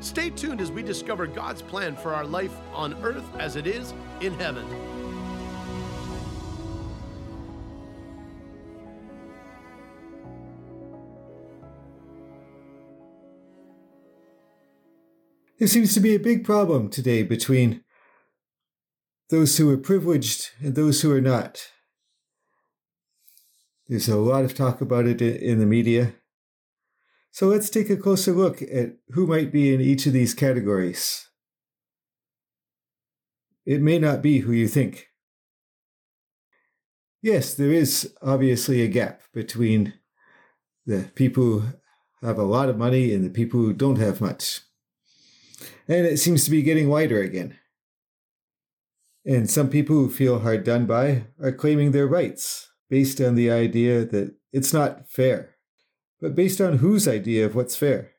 Stay tuned as we discover God's plan for our life on earth as it is in heaven. There seems to be a big problem today between those who are privileged and those who are not. There's a lot of talk about it in the media. So let's take a closer look at who might be in each of these categories. It may not be who you think. Yes, there is obviously a gap between the people who have a lot of money and the people who don't have much. And it seems to be getting wider again. And some people who feel hard done by are claiming their rights based on the idea that it's not fair, but based on whose idea of what's fair.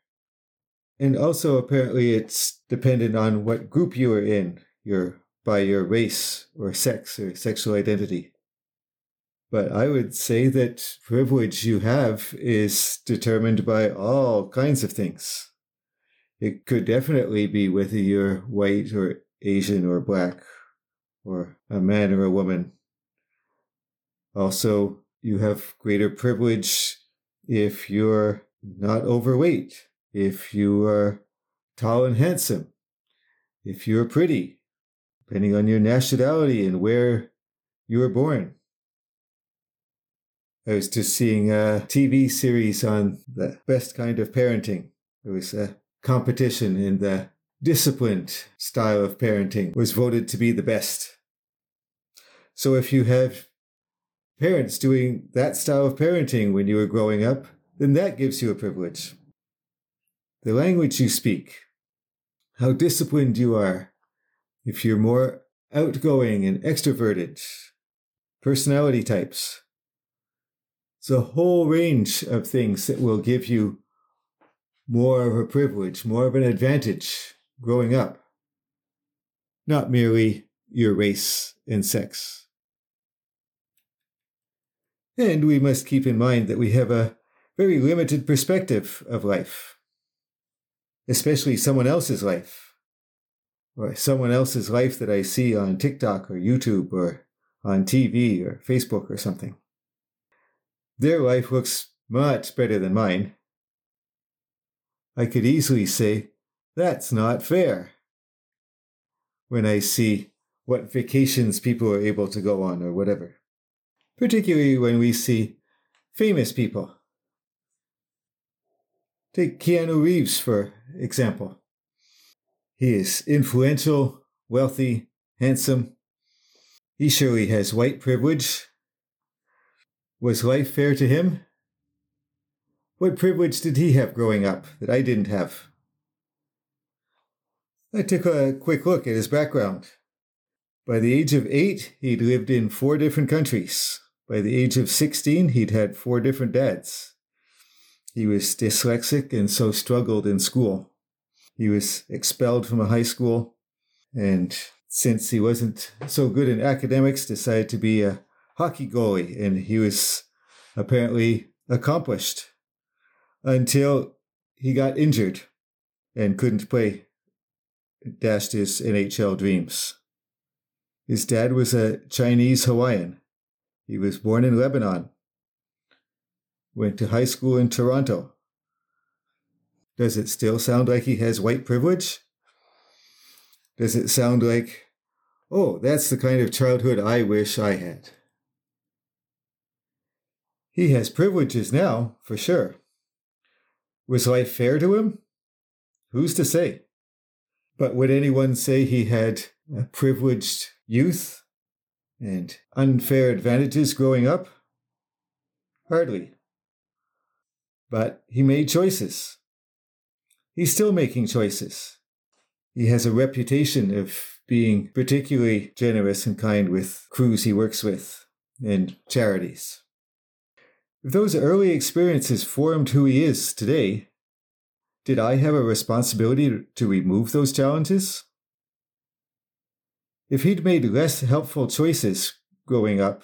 And also, apparently, it's dependent on what group you are in, your by your race or sex or sexual identity. But I would say that privilege you have is determined by all kinds of things. It could definitely be whether you're white or Asian or black or a man or a woman. Also, you have greater privilege if you're not overweight, if you are tall and handsome, if you're pretty, depending on your nationality and where you were born. I was just seeing a TV series on the best kind of parenting. It was a competition in the disciplined style of parenting was voted to be the best. So if you have parents doing that style of parenting when you were growing up, then that gives you a privilege. The language you speak, how disciplined you are, if you're more outgoing and extroverted, personality types. It's a whole range of things that will give you more of a privilege, more of an advantage growing up, not merely your race and sex. And we must keep in mind that we have a very limited perspective of life, especially someone else's life, or someone else's life that I see on TikTok or YouTube or on TV or Facebook or something. Their life looks much better than mine I could easily say, that's not fair. When I see what vacations people are able to go on or whatever. Particularly when we see famous people. Take Keanu Reeves, for example. He is influential, wealthy, handsome. He surely has white privilege. Was life fair to him? What privilege did he have growing up that I didn't have? I took a quick look at his background. By the age of eight, he'd lived in four different countries. By the age of 16, he'd had four different dads. He was dyslexic and so struggled in school. He was expelled from a high school, and since he wasn't so good in academics, decided to be a hockey goalie, and he was apparently accomplished until he got injured and couldn't play, dashed his NHL dreams. His dad was a Chinese Hawaiian. He was born in Lebanon, went to high school in Toronto. Does it still sound like he has white privilege? Does it sound like, oh, that's the kind of childhood I wish I had? He has privileges now, for sure. Was life fair to him? Who's to say? But would anyone say he had a privileged youth and unfair advantages growing up? Hardly. But he made choices. He's still making choices. He has a reputation of being particularly generous and kind with crews he works with and charities. If those early experiences formed who he is today, did I have a responsibility to remove those challenges? If he'd made less helpful choices growing up,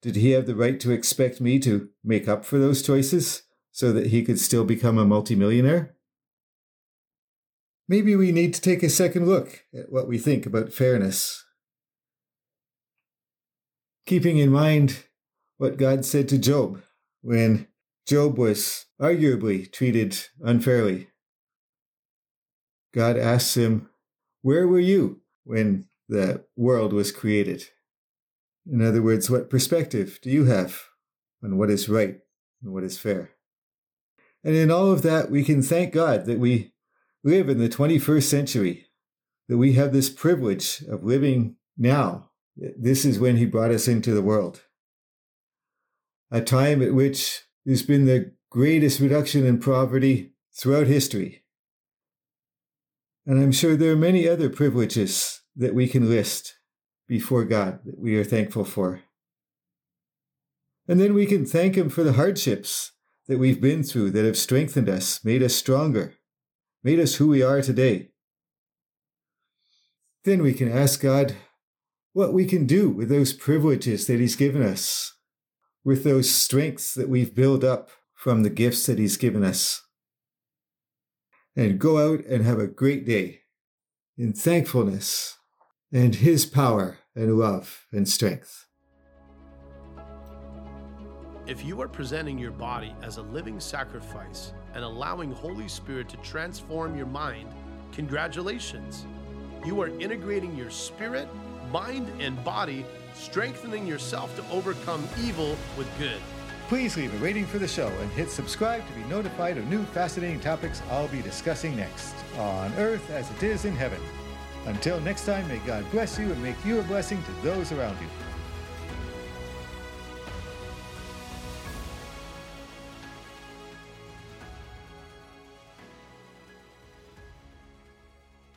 did he have the right to expect me to make up for those choices so that he could still become a multimillionaire? Maybe we need to take a second look at what we think about fairness. Keeping in mind what God said to Job when Job was arguably treated unfairly. God asks him, Where were you when the world was created? In other words, what perspective do you have on what is right and what is fair? And in all of that, we can thank God that we live in the 21st century, that we have this privilege of living now. This is when He brought us into the world. A time at which there's been the greatest reduction in poverty throughout history. And I'm sure there are many other privileges that we can list before God that we are thankful for. And then we can thank Him for the hardships that we've been through that have strengthened us, made us stronger, made us who we are today. Then we can ask God what we can do with those privileges that He's given us, with those strengths that we've built up from the gifts that He's given us. And go out and have a great day in thankfulness and His power and love and strength. If you are presenting your body as a living sacrifice and allowing Holy Spirit to transform your mind, congratulations. You are integrating your spirit, mind, and body, strengthening yourself to overcome evil with good. Please leave a rating for the show and hit subscribe to be notified of new fascinating topics I'll be discussing next on earth as it is in heaven. Until next time, may God bless you and make you a blessing to those around you.